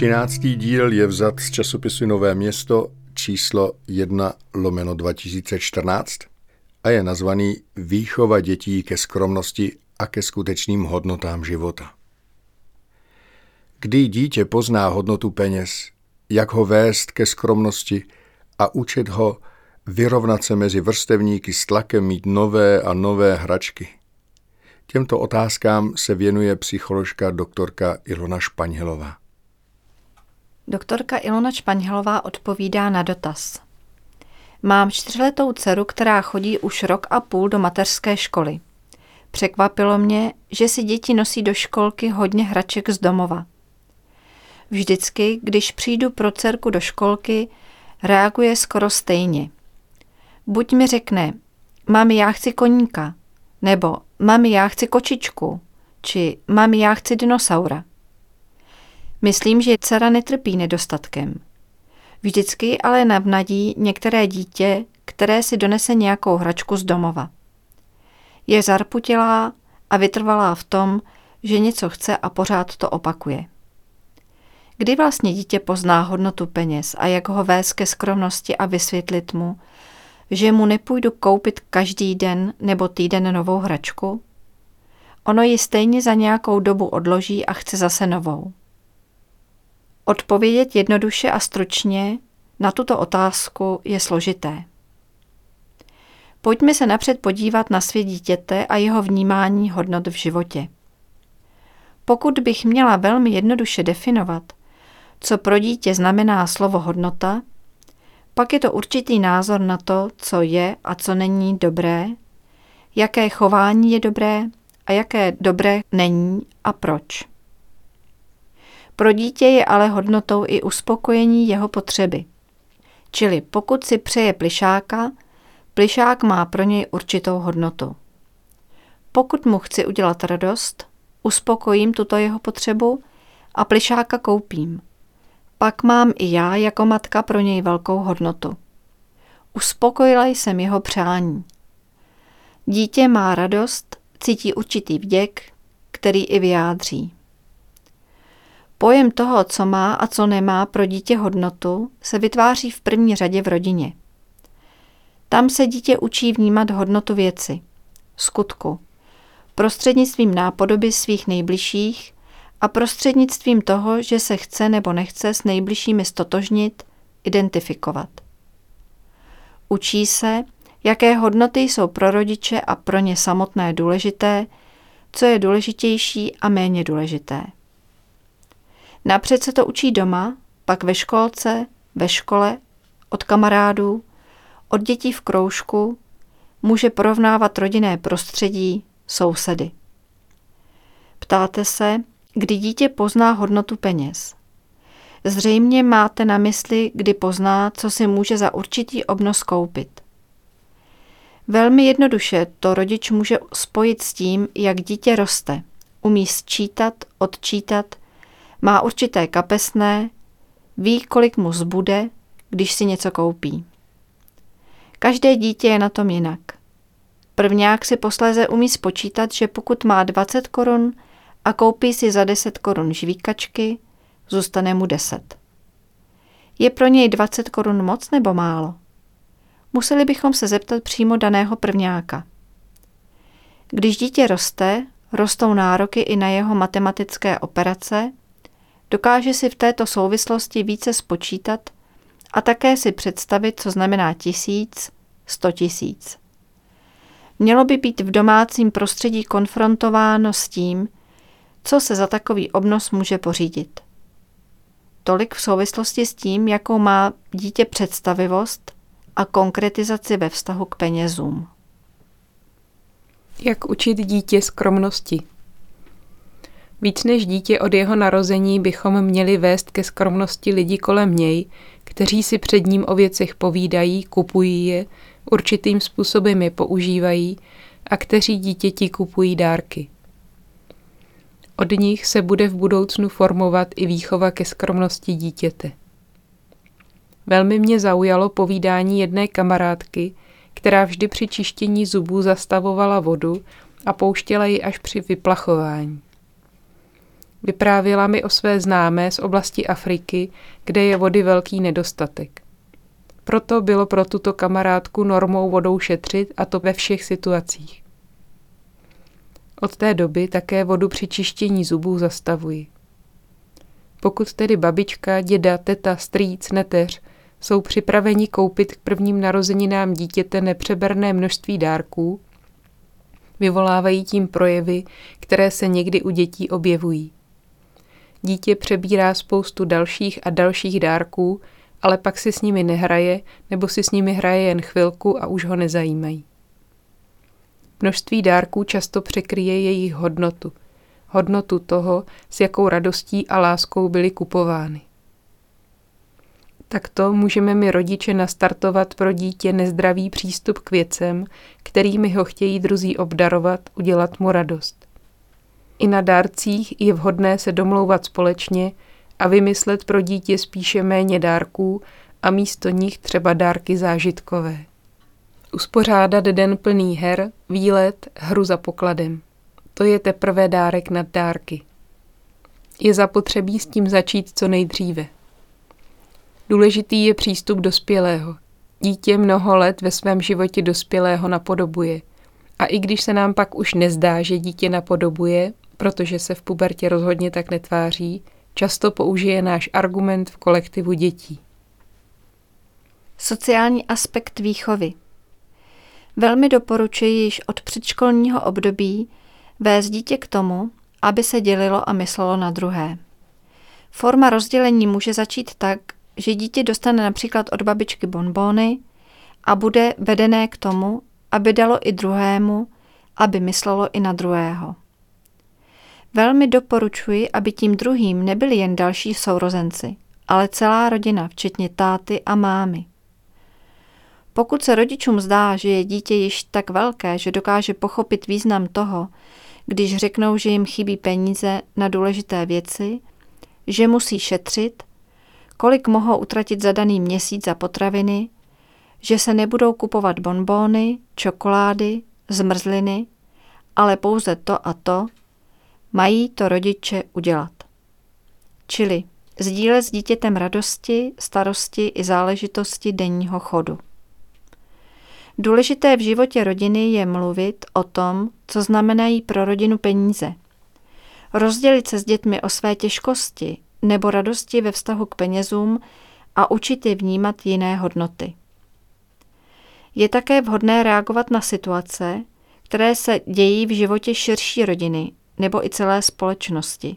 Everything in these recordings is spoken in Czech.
Třináctý díl je vzat z časopisu Nové město číslo 1 lomeno 2014 a je nazvaný Výchova dětí ke skromnosti a ke skutečným hodnotám života. Kdy dítě pozná hodnotu peněz, jak ho vést ke skromnosti a učit ho vyrovnat se mezi vrstevníky s tlakem mít nové a nové hračky. Těmto otázkám se věnuje psycholožka doktorka Ilona Španělová. Doktorka Ilona Španělová odpovídá na dotaz. Mám čtyřletou dceru, která chodí už rok a půl do mateřské školy. Překvapilo mě, že si děti nosí do školky hodně hraček z domova. Vždycky, když přijdu pro dcerku do školky, reaguje skoro stejně. Buď mi řekne, mami, já chci koníka, nebo mami, já chci kočičku, či mami, já chci dinosaura. Myslím, že dcera netrpí nedostatkem. Vždycky ale navnadí některé dítě, které si donese nějakou hračku z domova. Je zarputilá a vytrvalá v tom, že něco chce a pořád to opakuje. Kdy vlastně dítě pozná hodnotu peněz a jak ho vést ke skromnosti a vysvětlit mu, že mu nepůjdu koupit každý den nebo týden novou hračku? Ono ji stejně za nějakou dobu odloží a chce zase novou. Odpovědět jednoduše a stručně na tuto otázku je složité. Pojďme se napřed podívat na svět dítěte a jeho vnímání hodnot v životě. Pokud bych měla velmi jednoduše definovat, co pro dítě znamená slovo hodnota, pak je to určitý názor na to, co je a co není dobré, jaké chování je dobré a jaké dobré není a proč. Pro dítě je ale hodnotou i uspokojení jeho potřeby. Čili pokud si přeje plišáka, plišák má pro něj určitou hodnotu. Pokud mu chci udělat radost, uspokojím tuto jeho potřebu a plišáka koupím. Pak mám i já jako matka pro něj velkou hodnotu. Uspokojila jsem jeho přání. Dítě má radost, cítí určitý vděk, který i vyjádří. Pojem toho, co má a co nemá pro dítě hodnotu, se vytváří v první řadě v rodině. Tam se dítě učí vnímat hodnotu věci, skutku, prostřednictvím nápodoby svých nejbližších a prostřednictvím toho, že se chce nebo nechce s nejbližšími stotožnit, identifikovat. Učí se, jaké hodnoty jsou pro rodiče a pro ně samotné důležité, co je důležitější a méně důležité. Napřed se to učí doma, pak ve školce, ve škole, od kamarádů, od dětí v kroužku, může porovnávat rodinné prostředí, sousedy. Ptáte se, kdy dítě pozná hodnotu peněz. Zřejmě máte na mysli, kdy pozná, co si může za určitý obnos koupit. Velmi jednoduše to rodič může spojit s tím, jak dítě roste. Umí sčítat, odčítat, má určité kapesné, ví, kolik mu zbude, když si něco koupí. Každé dítě je na tom jinak. Prvňák si posléze umí spočítat, že pokud má 20 korun a koupí si za 10 korun žvíkačky, zůstane mu 10. Je pro něj 20 korun moc nebo málo? Museli bychom se zeptat přímo daného prvňáka. Když dítě roste, rostou nároky i na jeho matematické operace Dokáže si v této souvislosti více spočítat a také si představit, co znamená tisíc, sto tisíc. Mělo by být v domácím prostředí konfrontováno s tím, co se za takový obnos může pořídit. Tolik v souvislosti s tím, jakou má dítě představivost a konkretizaci ve vztahu k penězům. Jak učit dítě skromnosti? Víc než dítě od jeho narození bychom měli vést ke skromnosti lidi kolem něj, kteří si před ním o věcech povídají, kupují je, určitým způsobem je používají a kteří dítěti kupují dárky. Od nich se bude v budoucnu formovat i výchova ke skromnosti dítěte. Velmi mě zaujalo povídání jedné kamarádky, která vždy při čištění zubů zastavovala vodu a pouštěla ji až při vyplachování. Vyprávěla mi o své známé z oblasti Afriky, kde je vody velký nedostatek. Proto bylo pro tuto kamarádku normou vodou šetřit a to ve všech situacích. Od té doby také vodu při čištění zubů zastavuji. Pokud tedy babička, děda, teta, strýc, neteř jsou připraveni koupit k prvním narozeninám dítěte nepřeberné množství dárků, vyvolávají tím projevy, které se někdy u dětí objevují. Dítě přebírá spoustu dalších a dalších dárků, ale pak si s nimi nehraje nebo si s nimi hraje jen chvilku a už ho nezajímají. Množství dárků často překryje jejich hodnotu. Hodnotu toho, s jakou radostí a láskou byly kupovány. Takto můžeme mi rodiče nastartovat pro dítě nezdravý přístup k věcem, kterými ho chtějí druzí obdarovat, udělat mu radost. I na dárcích je vhodné se domlouvat společně a vymyslet pro dítě spíše méně dárků a místo nich třeba dárky zážitkové. Uspořádat den plný her, výlet, hru za pokladem. To je teprve dárek nad dárky. Je zapotřebí s tím začít co nejdříve. Důležitý je přístup dospělého. Dítě mnoho let ve svém životě dospělého napodobuje. A i když se nám pak už nezdá, že dítě napodobuje, protože se v pubertě rozhodně tak netváří, často použije náš argument v kolektivu dětí. Sociální aspekt výchovy. Velmi doporučuji již od předškolního období vést dítě k tomu, aby se dělilo a myslelo na druhé. Forma rozdělení může začít tak, že dítě dostane například od babičky bonbony a bude vedené k tomu, aby dalo i druhému, aby myslelo i na druhého. Velmi doporučuji, aby tím druhým nebyli jen další sourozenci, ale celá rodina, včetně táty a mámy. Pokud se rodičům zdá, že je dítě již tak velké, že dokáže pochopit význam toho, když řeknou, že jim chybí peníze na důležité věci, že musí šetřit, kolik mohou utratit za daný měsíc za potraviny, že se nebudou kupovat bonbóny, čokolády, zmrzliny, ale pouze to a to, mají to rodiče udělat. Čili sdílet s dítětem radosti, starosti i záležitosti denního chodu. Důležité v životě rodiny je mluvit o tom, co znamenají pro rodinu peníze. Rozdělit se s dětmi o své těžkosti nebo radosti ve vztahu k penězům a učit je vnímat jiné hodnoty. Je také vhodné reagovat na situace, které se dějí v životě širší rodiny nebo i celé společnosti.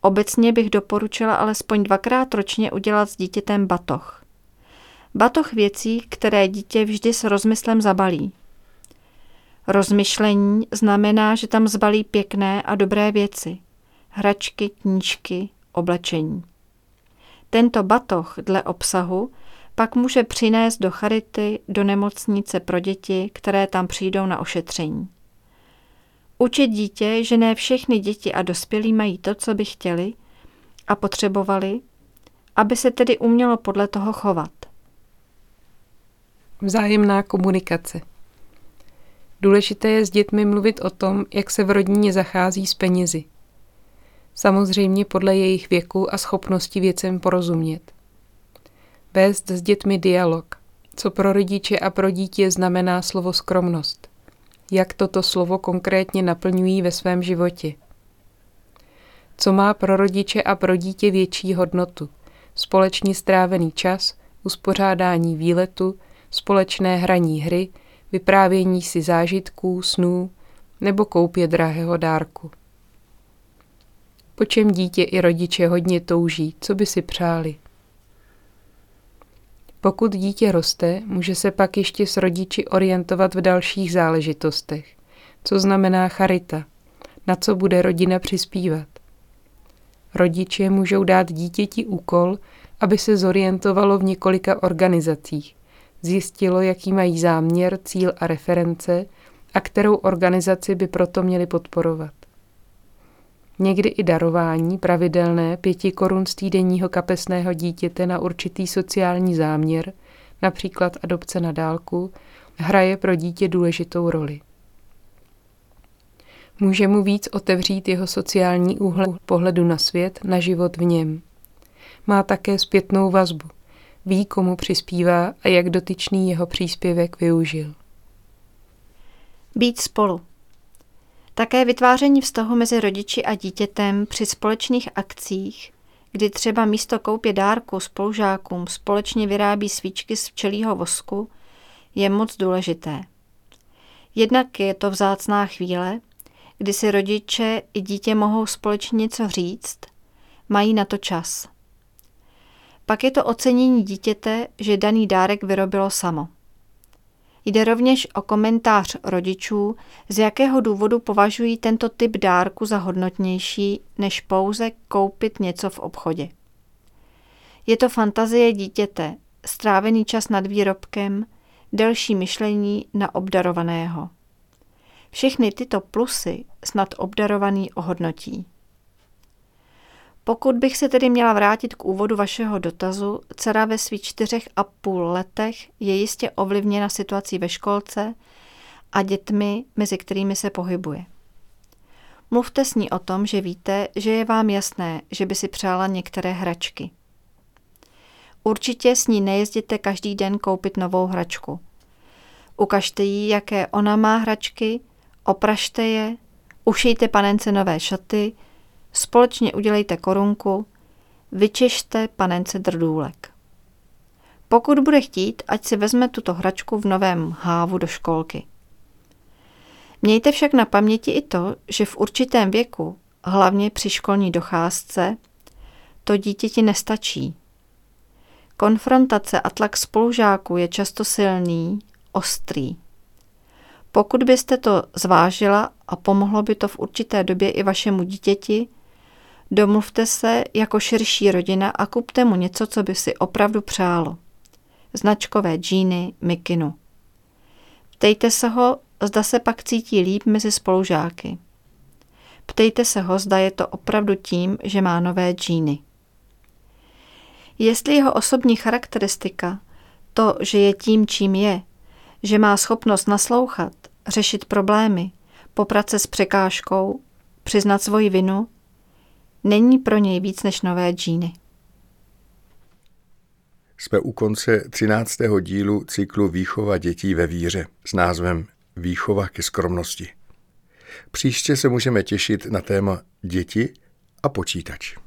Obecně bych doporučila alespoň dvakrát ročně udělat s dítětem batoh. Batoh věcí, které dítě vždy s rozmyslem zabalí. Rozmyšlení znamená, že tam zbalí pěkné a dobré věci. Hračky, knížky, oblečení. Tento batoh dle obsahu pak může přinést do charity, do nemocnice pro děti, které tam přijdou na ošetření. Učit dítě, že ne všechny děti a dospělí mají to, co by chtěli a potřebovali, aby se tedy umělo podle toho chovat. Vzájemná komunikace. Důležité je s dětmi mluvit o tom, jak se v rodině zachází s penězi. Samozřejmě podle jejich věku a schopnosti věcem porozumět. Vést s dětmi dialog, co pro rodiče a pro dítě znamená slovo skromnost jak toto slovo konkrétně naplňují ve svém životě. Co má pro rodiče a pro dítě větší hodnotu? Společně strávený čas, uspořádání výletu, společné hraní hry, vyprávění si zážitků, snů nebo koupě drahého dárku. Po čem dítě i rodiče hodně touží, co by si přáli? Pokud dítě roste, může se pak ještě s rodiči orientovat v dalších záležitostech. Co znamená charita? na co bude rodina přispívat. Rodiče můžou dát dítěti úkol, aby se zorientovalo v několika organizacích, zjistilo, jaký mají záměr, cíl a reference a kterou organizaci by proto měli podporovat. Někdy i darování pravidelné pěti korun z týdenního kapesného dítěte na určitý sociální záměr, například adopce na dálku, hraje pro dítě důležitou roli. Může mu víc otevřít jeho sociální úhel pohledu na svět, na život v něm. Má také zpětnou vazbu. Ví, komu přispívá a jak dotyčný jeho příspěvek využil. Být spolu. Také vytváření vztahu mezi rodiči a dítětem při společných akcích, kdy třeba místo koupě dárku spolužákům společně vyrábí svíčky z včelího vosku, je moc důležité. Jednak je to vzácná chvíle, kdy si rodiče i dítě mohou společně něco říct, mají na to čas. Pak je to ocenění dítěte, že daný dárek vyrobilo samo. Jde rovněž o komentář rodičů, z jakého důvodu považují tento typ dárku za hodnotnější, než pouze koupit něco v obchodě. Je to fantazie dítěte, strávený čas nad výrobkem, delší myšlení na obdarovaného. Všechny tyto plusy snad obdarovaný ohodnotí. Pokud bych se tedy měla vrátit k úvodu vašeho dotazu, dcera ve svých čtyřech a půl letech je jistě ovlivněna situací ve školce a dětmi, mezi kterými se pohybuje. Mluvte s ní o tom, že víte, že je vám jasné, že by si přála některé hračky. Určitě s ní nejezděte každý den koupit novou hračku. Ukažte jí, jaké ona má hračky, opražte je, ušijte panence nové šaty, společně udělejte korunku, vyčešte panence drdůlek. Pokud bude chtít, ať si vezme tuto hračku v novém hávu do školky. Mějte však na paměti i to, že v určitém věku, hlavně při školní docházce, to dítěti nestačí. Konfrontace a tlak spolužáků je často silný, ostrý. Pokud byste to zvážila a pomohlo by to v určité době i vašemu dítěti, domluvte se jako širší rodina a kupte mu něco, co by si opravdu přálo. Značkové džíny, mikinu. Ptejte se ho, zda se pak cítí líp mezi spolužáky. Ptejte se ho, zda je to opravdu tím, že má nové džíny. Jestli jeho osobní charakteristika, to, že je tím, čím je, že má schopnost naslouchat, řešit problémy, poprat se s překážkou, přiznat svoji vinu, není pro něj víc než nové džíny. Jsme u konce 13. dílu cyklu Výchova dětí ve víře s názvem Výchova ke skromnosti. Příště se můžeme těšit na téma děti a počítač.